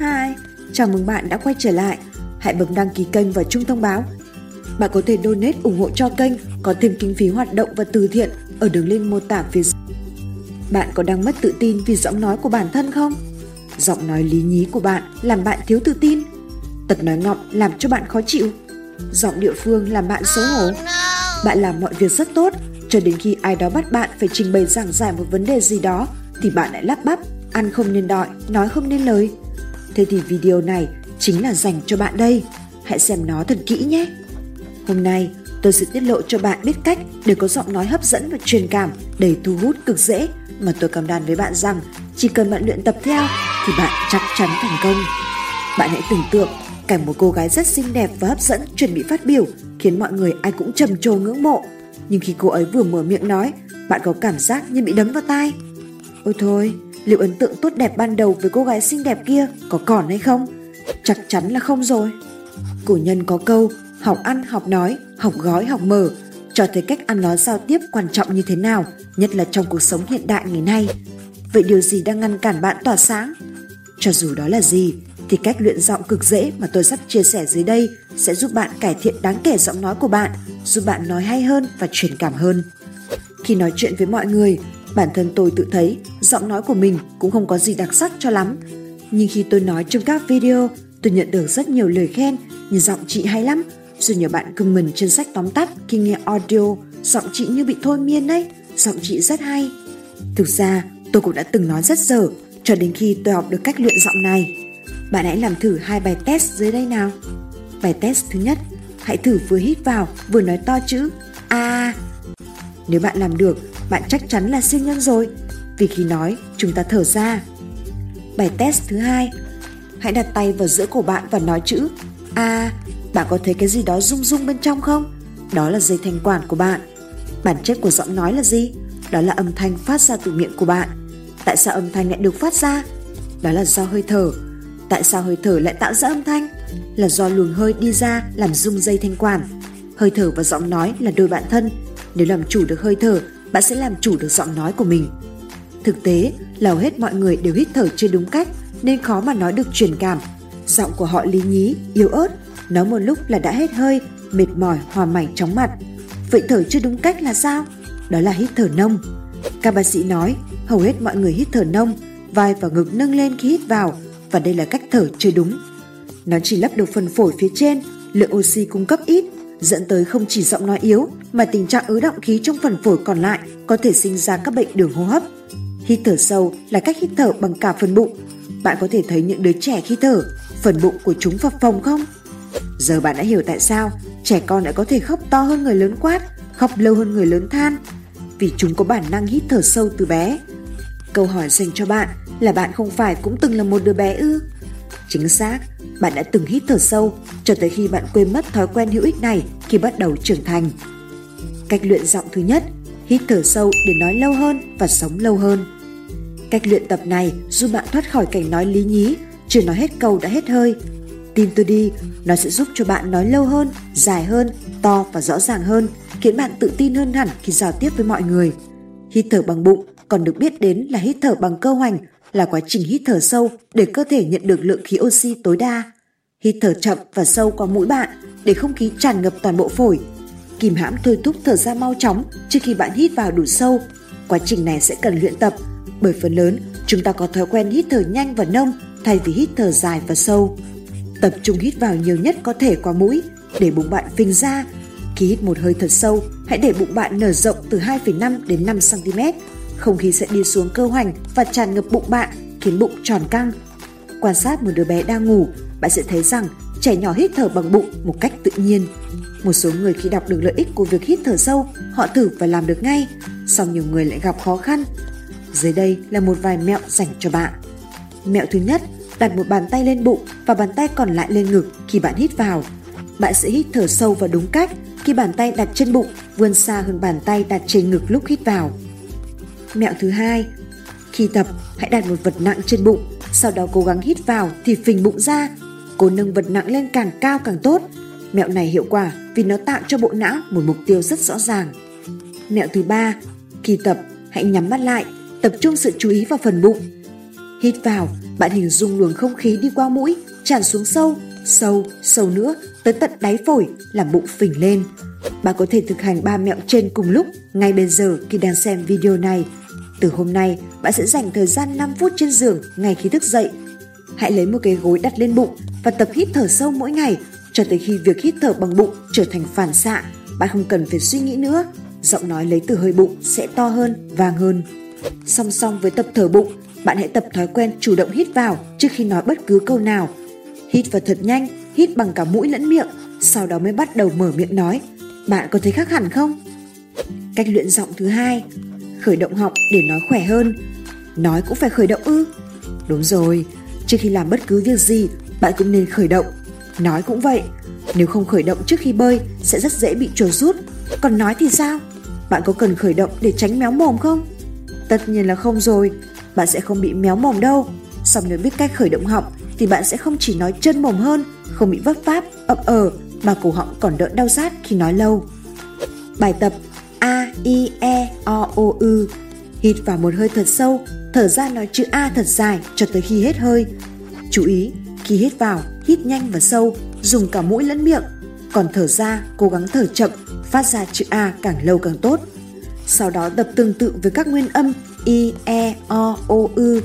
Hi, chào mừng bạn đã quay trở lại. Hãy bấm đăng ký kênh và chuông thông báo. Bạn có thể donate ủng hộ cho kênh, có thêm kinh phí hoạt động và từ thiện ở đường link mô tả phía dưới. Bạn có đang mất tự tin vì giọng nói của bản thân không? Giọng nói lý nhí của bạn làm bạn thiếu tự tin. Tật nói ngọng làm cho bạn khó chịu. Giọng địa phương làm bạn xấu hổ. Bạn làm mọi việc rất tốt, cho đến khi ai đó bắt bạn phải trình bày giảng giải một vấn đề gì đó thì bạn lại lắp bắp, ăn không nên đọi, nói không nên lời. Thế thì video này chính là dành cho bạn đây. Hãy xem nó thật kỹ nhé. Hôm nay, tôi sẽ tiết lộ cho bạn biết cách để có giọng nói hấp dẫn và truyền cảm, đầy thu hút cực dễ mà tôi cam đoan với bạn rằng chỉ cần bạn luyện tập theo thì bạn chắc chắn thành công. Bạn hãy tưởng tượng cảnh một cô gái rất xinh đẹp và hấp dẫn chuẩn bị phát biểu khiến mọi người ai cũng trầm trồ ngưỡng mộ. Nhưng khi cô ấy vừa mở miệng nói, bạn có cảm giác như bị đấm vào tai. Ôi thôi, liệu ấn tượng tốt đẹp ban đầu với cô gái xinh đẹp kia có còn hay không? Chắc chắn là không rồi. Cổ nhân có câu học ăn học nói, học gói học mở, cho thấy cách ăn nói giao tiếp quan trọng như thế nào, nhất là trong cuộc sống hiện đại ngày nay. Vậy điều gì đang ngăn cản bạn tỏa sáng? Cho dù đó là gì, thì cách luyện giọng cực dễ mà tôi sắp chia sẻ dưới đây sẽ giúp bạn cải thiện đáng kể giọng nói của bạn, giúp bạn nói hay hơn và truyền cảm hơn. Khi nói chuyện với mọi người, bản thân tôi tự thấy giọng nói của mình cũng không có gì đặc sắc cho lắm. Nhưng khi tôi nói trong các video, tôi nhận được rất nhiều lời khen như giọng chị hay lắm, rồi nhiều bạn comment trên sách tóm tắt khi nghe audio, giọng chị như bị thôi miên đấy, giọng chị rất hay. Thực ra, tôi cũng đã từng nói rất dở, cho đến khi tôi học được cách luyện giọng này. Bạn hãy làm thử hai bài test dưới đây nào. Bài test thứ nhất, hãy thử vừa hít vào vừa nói to chữ A. Nếu bạn làm được, bạn chắc chắn là siêu nhân rồi, vì khi nói chúng ta thở ra. Bài test thứ hai, hãy đặt tay vào giữa cổ bạn và nói chữ A. Bạn có thấy cái gì đó rung rung bên trong không? Đó là dây thanh quản của bạn. Bản chất của giọng nói là gì? Đó là âm thanh phát ra từ miệng của bạn. Tại sao âm thanh lại được phát ra? Đó là do hơi thở. Tại sao hơi thở lại tạo ra âm thanh? Là do luồng hơi đi ra làm rung dây thanh quản. Hơi thở và giọng nói là đôi bạn thân. Nếu làm chủ được hơi thở, bạn sẽ làm chủ được giọng nói của mình. Thực tế là hầu hết mọi người đều hít thở chưa đúng cách nên khó mà nói được truyền cảm. Giọng của họ lý nhí, yếu ớt, nói một lúc là đã hết hơi, mệt mỏi, hòa mảnh chóng mặt. Vậy thở chưa đúng cách là sao? Đó là hít thở nông. Các bác sĩ nói hầu hết mọi người hít thở nông, vai và ngực nâng lên khi hít vào và đây là cách thở chưa đúng. Nó chỉ lấp được phần phổi phía trên, lượng oxy cung cấp ít, dẫn tới không chỉ giọng nói yếu mà tình trạng ứ động khí trong phần phổi còn lại có thể sinh ra các bệnh đường hô hấp. Hít thở sâu là cách hít thở bằng cả phần bụng. Bạn có thể thấy những đứa trẻ khi thở, phần bụng của chúng phập phồng không? Giờ bạn đã hiểu tại sao trẻ con lại có thể khóc to hơn người lớn quát, khóc lâu hơn người lớn than. Vì chúng có bản năng hít thở sâu từ bé. Câu hỏi dành cho bạn là bạn không phải cũng từng là một đứa bé ư? Chính xác, bạn đã từng hít thở sâu cho tới khi bạn quên mất thói quen hữu ích này khi bắt đầu trưởng thành. Cách luyện giọng thứ nhất, hít thở sâu để nói lâu hơn và sống lâu hơn. Cách luyện tập này giúp bạn thoát khỏi cảnh nói lý nhí, chưa nói hết câu đã hết hơi. Tin tôi đi, nó sẽ giúp cho bạn nói lâu hơn, dài hơn, to và rõ ràng hơn, khiến bạn tự tin hơn hẳn khi giao tiếp với mọi người. Hít thở bằng bụng còn được biết đến là hít thở bằng cơ hoành là quá trình hít thở sâu để cơ thể nhận được lượng khí oxy tối đa. Hít thở chậm và sâu qua mũi bạn để không khí tràn ngập toàn bộ phổi. Kìm hãm thôi thúc thở ra mau chóng trước khi bạn hít vào đủ sâu. Quá trình này sẽ cần luyện tập bởi phần lớn chúng ta có thói quen hít thở nhanh và nông thay vì hít thở dài và sâu. Tập trung hít vào nhiều nhất có thể qua mũi để bụng bạn phình ra. Khi hít một hơi thật sâu, hãy để bụng bạn nở rộng từ 2,5 đến 5 cm không khí sẽ đi xuống cơ hoành và tràn ngập bụng bạn, khiến bụng tròn căng. Quan sát một đứa bé đang ngủ, bạn sẽ thấy rằng trẻ nhỏ hít thở bằng bụng một cách tự nhiên. Một số người khi đọc được lợi ích của việc hít thở sâu, họ thử và làm được ngay, song nhiều người lại gặp khó khăn. Dưới đây là một vài mẹo dành cho bạn. Mẹo thứ nhất, đặt một bàn tay lên bụng và bàn tay còn lại lên ngực khi bạn hít vào. Bạn sẽ hít thở sâu và đúng cách khi bàn tay đặt trên bụng vươn xa hơn bàn tay đặt trên ngực lúc hít vào. Mẹo thứ hai, khi tập, hãy đặt một vật nặng trên bụng, sau đó cố gắng hít vào thì phình bụng ra. Cố nâng vật nặng lên càng cao càng tốt. Mẹo này hiệu quả vì nó tạo cho bộ não một mục tiêu rất rõ ràng. Mẹo thứ ba, khi tập, hãy nhắm mắt lại, tập trung sự chú ý vào phần bụng. Hít vào, Bạn hình dung luồng không khí đi qua mũi, tràn xuống sâu, sâu, sâu nữa, tới tận đáy phổi, làm bụng phình lên. Bạn có thể thực hành ba mẹo trên cùng lúc ngay bây giờ khi đang xem video này. Từ hôm nay, bạn sẽ dành thời gian 5 phút trên giường ngay khi thức dậy. Hãy lấy một cái gối đặt lên bụng và tập hít thở sâu mỗi ngày cho tới khi việc hít thở bằng bụng trở thành phản xạ. Bạn không cần phải suy nghĩ nữa. Giọng nói lấy từ hơi bụng sẽ to hơn, vàng hơn. Song song với tập thở bụng, bạn hãy tập thói quen chủ động hít vào trước khi nói bất cứ câu nào. Hít vào thật nhanh, hít bằng cả mũi lẫn miệng, sau đó mới bắt đầu mở miệng nói. Bạn có thấy khác hẳn không? Cách luyện giọng thứ hai, khởi động họng để nói khỏe hơn. Nói cũng phải khởi động ư? Đúng rồi, trước khi làm bất cứ việc gì, bạn cũng nên khởi động. Nói cũng vậy, nếu không khởi động trước khi bơi sẽ rất dễ bị chuột rút. Còn nói thì sao? Bạn có cần khởi động để tránh méo mồm không? Tất nhiên là không rồi, bạn sẽ không bị méo mồm đâu. Xong nếu biết cách khởi động họng thì bạn sẽ không chỉ nói chân mồm hơn, không bị vấp pháp, ậm ờ mà cổ họng còn đỡ đau rát khi nói lâu. Bài tập I, E, O, O, Ư Hít vào một hơi thật sâu, thở ra nói chữ A thật dài cho tới khi hết hơi. Chú ý, khi hít vào, hít nhanh và sâu, dùng cả mũi lẫn miệng. Còn thở ra, cố gắng thở chậm, phát ra chữ A càng lâu càng tốt. Sau đó tập tương tự với các nguyên âm I, E, O, O, Ư.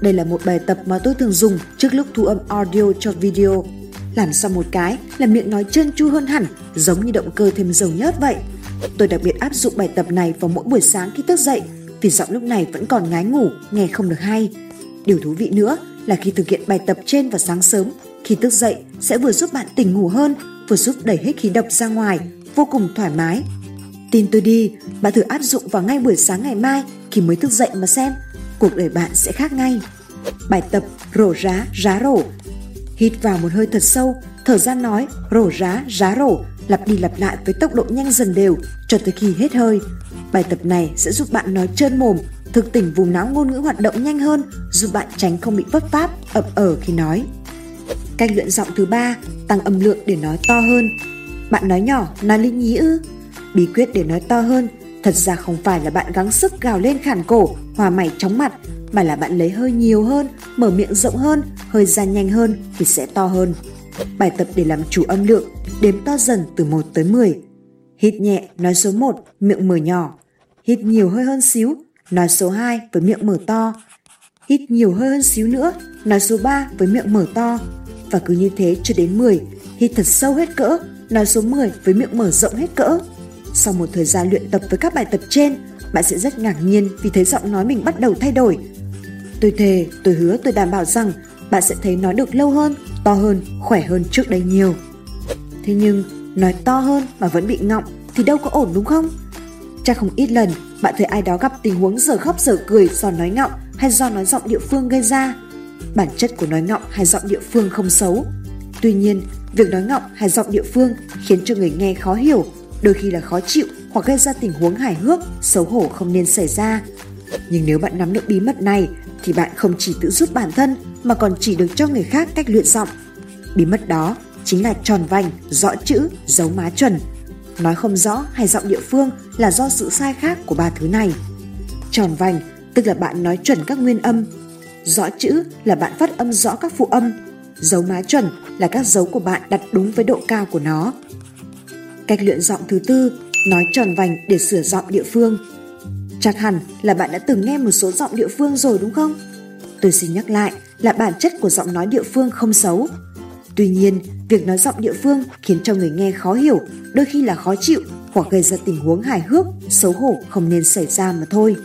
Đây là một bài tập mà tôi thường dùng trước lúc thu âm audio cho video. Làm xong một cái là miệng nói trơn tru hơn hẳn, giống như động cơ thêm dầu nhớt vậy. Tôi đặc biệt áp dụng bài tập này vào mỗi buổi sáng khi thức dậy vì giọng lúc này vẫn còn ngái ngủ, nghe không được hay. Điều thú vị nữa là khi thực hiện bài tập trên vào sáng sớm, khi thức dậy sẽ vừa giúp bạn tỉnh ngủ hơn, vừa giúp đẩy hết khí độc ra ngoài, vô cùng thoải mái. Tin tôi đi, bạn thử áp dụng vào ngay buổi sáng ngày mai khi mới thức dậy mà xem, cuộc đời bạn sẽ khác ngay. Bài tập rổ rá, rá rổ. Hít vào một hơi thật sâu, thở ra nói rổ rá, rá rổ, lặp đi lặp lại với tốc độ nhanh dần đều cho tới khi hết hơi. Bài tập này sẽ giúp bạn nói trơn mồm, thực tỉnh vùng não ngôn ngữ hoạt động nhanh hơn, giúp bạn tránh không bị vấp pháp, ập ở khi nói. Cách luyện giọng thứ ba, tăng âm lượng để nói to hơn. Bạn nói nhỏ, nói linh nhí ư? Bí quyết để nói to hơn, thật ra không phải là bạn gắng sức gào lên khản cổ, hòa mày chóng mặt, mà là bạn lấy hơi nhiều hơn, mở miệng rộng hơn, hơi ra nhanh hơn thì sẽ to hơn. Bài tập để làm chủ âm lượng, đếm to dần từ 1 tới 10. Hít nhẹ, nói số 1, miệng mở nhỏ. Hít nhiều hơi hơn xíu, nói số 2 với miệng mở to. Hít nhiều hơi hơn xíu nữa, nói số 3 với miệng mở to. Và cứ như thế cho đến 10, hít thật sâu hết cỡ, nói số 10 với miệng mở rộng hết cỡ. Sau một thời gian luyện tập với các bài tập trên, bạn sẽ rất ngạc nhiên vì thấy giọng nói mình bắt đầu thay đổi. Tôi thề, tôi hứa tôi đảm bảo rằng bạn sẽ thấy nói được lâu hơn, to hơn, khỏe hơn trước đây nhiều. Thế nhưng, nói to hơn mà vẫn bị ngọng thì đâu có ổn đúng không? Chắc không ít lần bạn thấy ai đó gặp tình huống giờ khóc giờ cười do nói ngọng hay do nói giọng địa phương gây ra. Bản chất của nói ngọng hay giọng địa phương không xấu. Tuy nhiên, việc nói ngọng hay giọng địa phương khiến cho người nghe khó hiểu, đôi khi là khó chịu hoặc gây ra tình huống hài hước, xấu hổ không nên xảy ra. Nhưng nếu bạn nắm được bí mật này thì bạn không chỉ tự giúp bản thân mà còn chỉ được cho người khác cách luyện giọng. Bí mật đó chính là tròn vành, rõ chữ, giấu má chuẩn. Nói không rõ hay giọng địa phương là do sự sai khác của ba thứ này. Tròn vành tức là bạn nói chuẩn các nguyên âm. Rõ chữ là bạn phát âm rõ các phụ âm. Dấu má chuẩn là các dấu của bạn đặt đúng với độ cao của nó. Cách luyện giọng thứ tư, nói tròn vành để sửa giọng địa phương. Chắc hẳn là bạn đã từng nghe một số giọng địa phương rồi đúng không? Tôi xin nhắc lại là bản chất của giọng nói địa phương không xấu. Tuy nhiên, việc nói giọng địa phương khiến cho người nghe khó hiểu, đôi khi là khó chịu hoặc gây ra tình huống hài hước, xấu hổ không nên xảy ra mà thôi.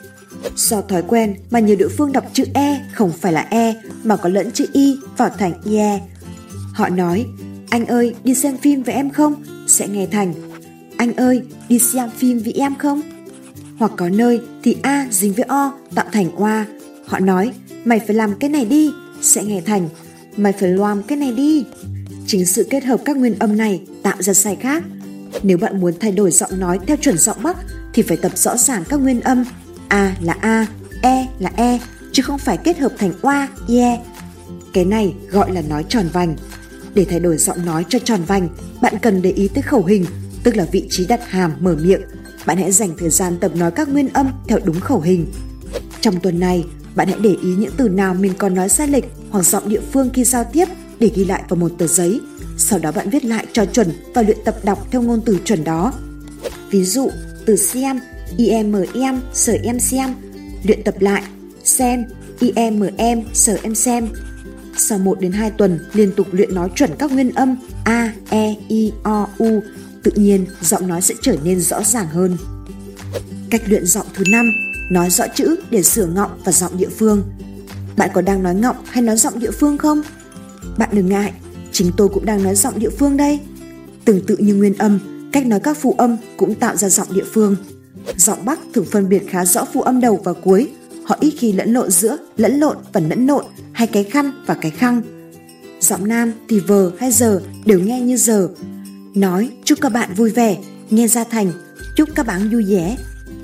Do thói quen mà nhiều địa phương đọc chữ E không phải là E mà có lẫn chữ Y vào thành IE. Họ nói, anh ơi đi xem phim với em không? Sẽ nghe thành, anh ơi đi xem phim với em không? Hoặc có nơi thì A dính với O tạo thành Oa. Họ nói, mày phải làm cái này đi, sẽ nghe thành, mày phải loam cái này đi. Chính sự kết hợp các nguyên âm này tạo ra sai khác. Nếu bạn muốn thay đổi giọng nói theo chuẩn giọng Bắc thì phải tập rõ ràng các nguyên âm. A là A, E là E, chứ không phải kết hợp thành oa, ye. Cái này gọi là nói tròn vành. Để thay đổi giọng nói cho tròn vành, bạn cần để ý tới khẩu hình, tức là vị trí đặt hàm mở miệng. Bạn hãy dành thời gian tập nói các nguyên âm theo đúng khẩu hình. Trong tuần này, Bạn hãy để ý những từ nào mình còn nói sai lệch hoặc giọng địa phương khi giao tiếp để ghi lại vào một tờ giấy. Sau đó bạn viết lại cho chuẩn và luyện tập đọc theo ngôn từ chuẩn đó. Ví dụ, từ xem, IEMM, sở em xem, luyện tập lại, xem, IEMM, sở em xem. Sau 1 đến 2 tuần liên tục luyện nói chuẩn các nguyên âm A, E, I, O, U, tự nhiên giọng nói sẽ trở nên rõ ràng hơn. Cách luyện giọng thứ 5, nói rõ chữ để sửa ngọng và giọng địa phương. Bạn có đang nói ngọng hay nói giọng địa phương không? Bạn đừng ngại, chính tôi cũng đang nói giọng địa phương đây. Tương tự như nguyên âm, cách nói các phụ âm cũng tạo ra giọng địa phương. Giọng Bắc thường phân biệt khá rõ phụ âm đầu và cuối, họ ít khi lẫn lộn giữa lẫn lộn và lẫn lộn hay cái khăn và cái khăng. Giọng Nam thì vờ hay giờ đều nghe như giờ. Nói chúc các bạn vui vẻ, nghe ra thành, chúc các bạn vui vẻ.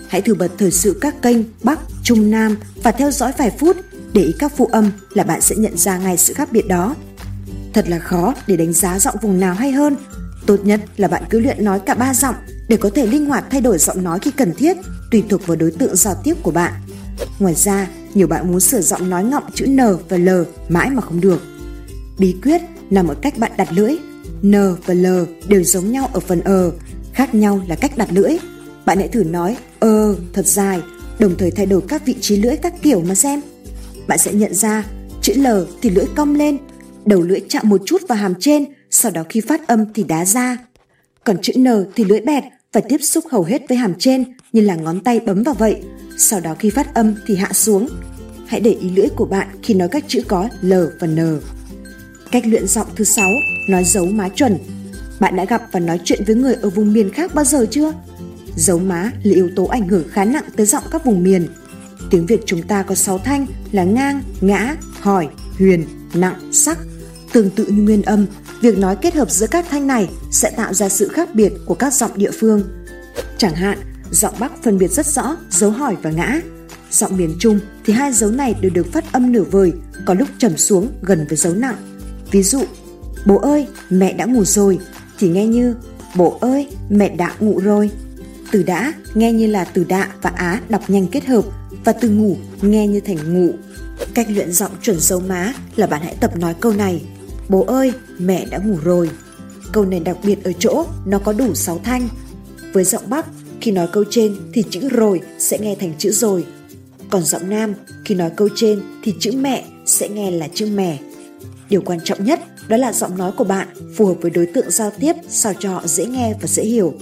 Hãy thử bật thời sự các kênh Bắc, Trung, Nam và theo dõi vài phút để ý các phụ âm là bạn sẽ nhận ra ngay sự khác biệt đó. Thật là khó để đánh giá giọng vùng nào hay hơn. Tốt nhất là bạn cứ luyện nói cả ba giọng để có thể linh hoạt thay đổi giọng nói khi cần thiết, tùy thuộc vào đối tượng giao tiếp của bạn. Ngoài ra, nhiều bạn muốn sửa giọng nói ngọng chữ N và L mãi mà không được. Bí quyết nằm ở cách bạn đặt lưỡi. N và L đều giống nhau ở phần ờ, khác nhau là cách đặt lưỡi. Bạn hãy thử nói ơ thật dài, đồng thời thay đổi các vị trí lưỡi các kiểu mà xem. Bạn sẽ nhận ra chữ L thì lưỡi cong lên, đầu lưỡi chạm một chút vào hàm trên, sau đó khi phát âm thì đá ra. Còn chữ N thì lưỡi bẹt và tiếp xúc hầu hết với hàm trên như là ngón tay bấm vào vậy, sau đó khi phát âm thì hạ xuống. Hãy để ý lưỡi của bạn khi nói các chữ có L và N. Cách luyện giọng thứ sáu, nói dấu má chuẩn. Bạn đã gặp và nói chuyện với người ở vùng miền khác bao giờ chưa? Dấu má là yếu tố ảnh hưởng khá nặng tới giọng các vùng miền. Tiếng Việt chúng ta có 6 thanh là ngang, ngã, hỏi, huyền, nặng, sắc. Tương tự như nguyên âm, việc nói kết hợp giữa các thanh này sẽ tạo ra sự khác biệt của các giọng địa phương. Chẳng hạn, giọng Bắc phân biệt rất rõ dấu hỏi và ngã. Giọng miền Trung thì hai dấu này đều được phát âm nửa vời, có lúc trầm xuống gần với dấu nặng. Ví dụ, bố ơi, mẹ đã ngủ rồi, thì nghe như bố ơi, mẹ đã ngủ rồi. Từ đã nghe như là từ đạ và á đọc nhanh kết hợp và từ ngủ nghe như thành ngủ. Cách luyện giọng chuẩn dấu má là bạn hãy tập nói câu này. Bố ơi, mẹ đã ngủ rồi. Câu này đặc biệt ở chỗ nó có đủ 6 thanh. Với giọng Bắc, khi nói câu trên thì chữ rồi sẽ nghe thành chữ rồi. Còn giọng Nam, khi nói câu trên thì chữ mẹ sẽ nghe là chữ mẹ Điều quan trọng nhất đó là giọng nói của bạn phù hợp với đối tượng giao tiếp sao cho họ dễ nghe và dễ hiểu.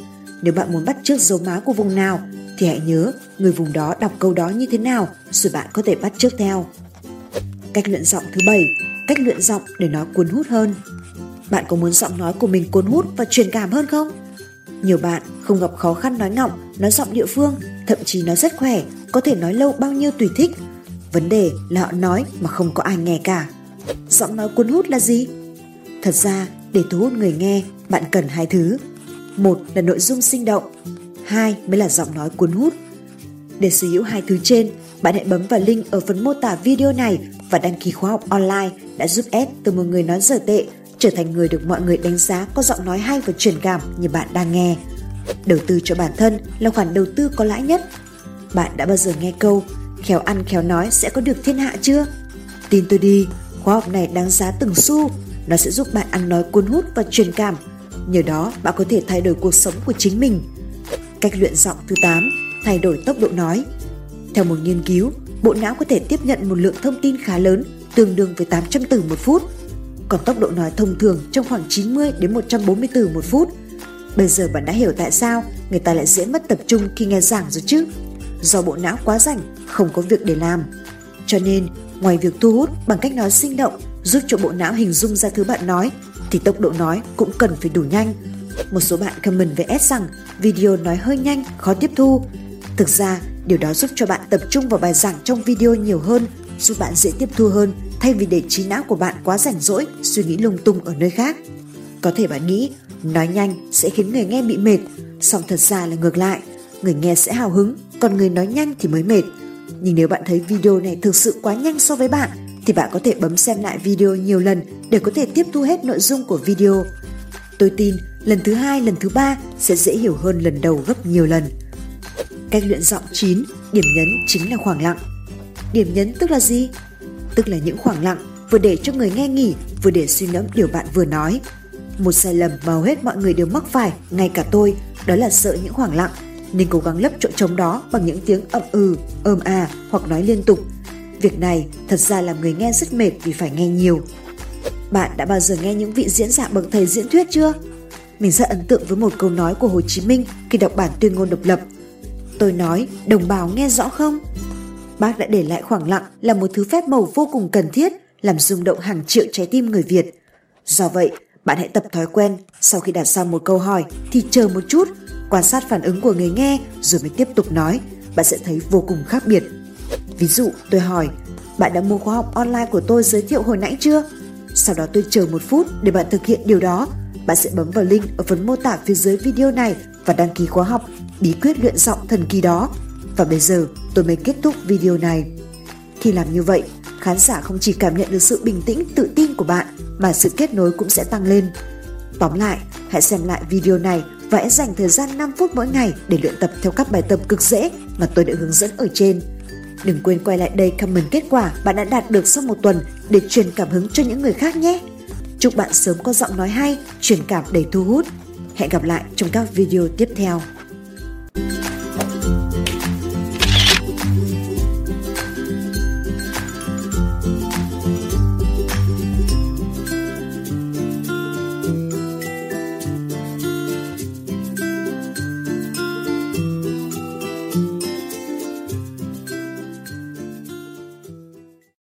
Nếu bạn muốn bắt chước dấu má của vùng nào thì hãy nhớ người vùng đó đọc câu đó như thế nào rồi bạn có thể bắt chước theo. Cách luyện giọng thứ bảy, cách luyện giọng để nói cuốn hút hơn. Bạn có muốn giọng nói của mình cuốn hút và truyền cảm hơn không? Nhiều bạn không gặp khó khăn nói ngọng, nói giọng địa phương, thậm chí nói rất khỏe, có thể nói lâu bao nhiêu tùy thích. Vấn đề là họ nói mà không có ai nghe cả. Giọng nói cuốn hút là gì? Thật ra, để thu hút người nghe, bạn cần hai thứ. Một là nội dung sinh động, hai mới là giọng nói cuốn hút. Để sở hữu hai thứ trên, bạn hãy bấm vào link ở phần mô tả video này và đăng ký khóa học online đã giúp S từ một người nói dở tệ trở thành người được mọi người đánh giá có giọng nói hay và truyền cảm như bạn đang nghe. Đầu tư cho bản thân là khoản đầu tư có lãi nhất. Bạn đã bao giờ nghe câu khéo ăn khéo nói sẽ có được thiên hạ chưa? Tin tôi đi, khóa học này đáng giá từng xu. Nó sẽ giúp bạn ăn nói cuốn hút và truyền cảm. Nhờ đó bạn có thể thay đổi cuộc sống của chính mình. Cách luyện giọng thứ 8, thay đổi tốc độ nói. Theo một nghiên cứu, bộ não có thể tiếp nhận một lượng thông tin khá lớn, tương đương với 800 từ một phút còn tốc độ nói thông thường trong khoảng 90 đến 140 từ một phút. Bây giờ bạn đã hiểu tại sao người ta lại dễ mất tập trung khi nghe giảng rồi chứ? Do bộ não quá rảnh, không có việc để làm. Cho nên, ngoài việc thu hút bằng cách nói sinh động, giúp cho bộ não hình dung ra thứ bạn nói, thì tốc độ nói cũng cần phải đủ nhanh. Một số bạn comment với S rằng video nói hơi nhanh, khó tiếp thu. Thực ra, điều đó giúp cho bạn tập trung vào bài giảng trong video nhiều hơn, giúp bạn dễ tiếp thu hơn thay vì để trí não của bạn quá rảnh rỗi suy nghĩ lung tung ở nơi khác. Có thể bạn nghĩ nói nhanh sẽ khiến người nghe bị mệt, song thật ra là ngược lại, người nghe sẽ hào hứng, còn người nói nhanh thì mới mệt. Nhưng nếu bạn thấy video này thực sự quá nhanh so với bạn, thì bạn có thể bấm xem lại video nhiều lần để có thể tiếp thu hết nội dung của video. Tôi tin lần thứ hai, lần thứ ba sẽ dễ hiểu hơn lần đầu gấp nhiều lần. Cách luyện giọng 9, điểm nhấn chính là khoảng lặng. điểm nhấn tức là gì? Tức là những khoảng lặng vừa để cho người nghe nghỉ, vừa để suy ngẫm điều bạn vừa nói. Một sai lầm mà hầu hết mọi người đều mắc phải, ngay cả tôi, đó là sợ những khoảng lặng, nên cố gắng lấp chỗ trống đó bằng những tiếng ậm ừ, ơm à hoặc nói liên tục. Việc này thật ra làm người nghe rất mệt vì phải nghe nhiều. Bạn đã bao giờ nghe những vị diễn giả bậc thầy diễn thuyết chưa? Mình rất ấn tượng với một câu nói của Hồ Chí Minh khi đọc bản tuyên ngôn độc lập. Tôi nói, đồng bào nghe rõ không? Bác đã để lại khoảng lặng là một thứ phép màu vô cùng cần thiết làm rung động hàng triệu trái tim người Việt. Do vậy, bạn hãy tập thói quen sau khi đặt ra một câu hỏi thì chờ một chút, quan sát phản ứng của người nghe rồi mới tiếp tục nói. Bạn sẽ thấy vô cùng khác biệt. Ví dụ, tôi hỏi, bạn đã mua khóa học online của tôi giới thiệu hồi nãy chưa? Sau đó tôi chờ một phút để bạn thực hiện điều đó. Bạn sẽ bấm vào link ở phần mô tả phía dưới video này và đăng ký khóa học bí quyết luyện giọng thần kỳ đó. Và bây giờ tôi mới kết thúc video này. Khi làm như vậy, khán giả không chỉ cảm nhận được sự bình tĩnh, tự tin của bạn mà sự kết nối cũng sẽ tăng lên. Tóm lại, hãy xem lại video này và hãy dành thời gian 5 phút mỗi ngày để luyện tập theo các bài tập cực dễ mà tôi đã hướng dẫn ở trên. Đừng quên quay lại đây comment kết quả bạn đã đạt được sau một tuần để truyền cảm hứng cho những người khác nhé. Chúc bạn sớm có giọng nói hay, truyền cảm đầy thu hút. Hẹn gặp lại trong các video tiếp theo.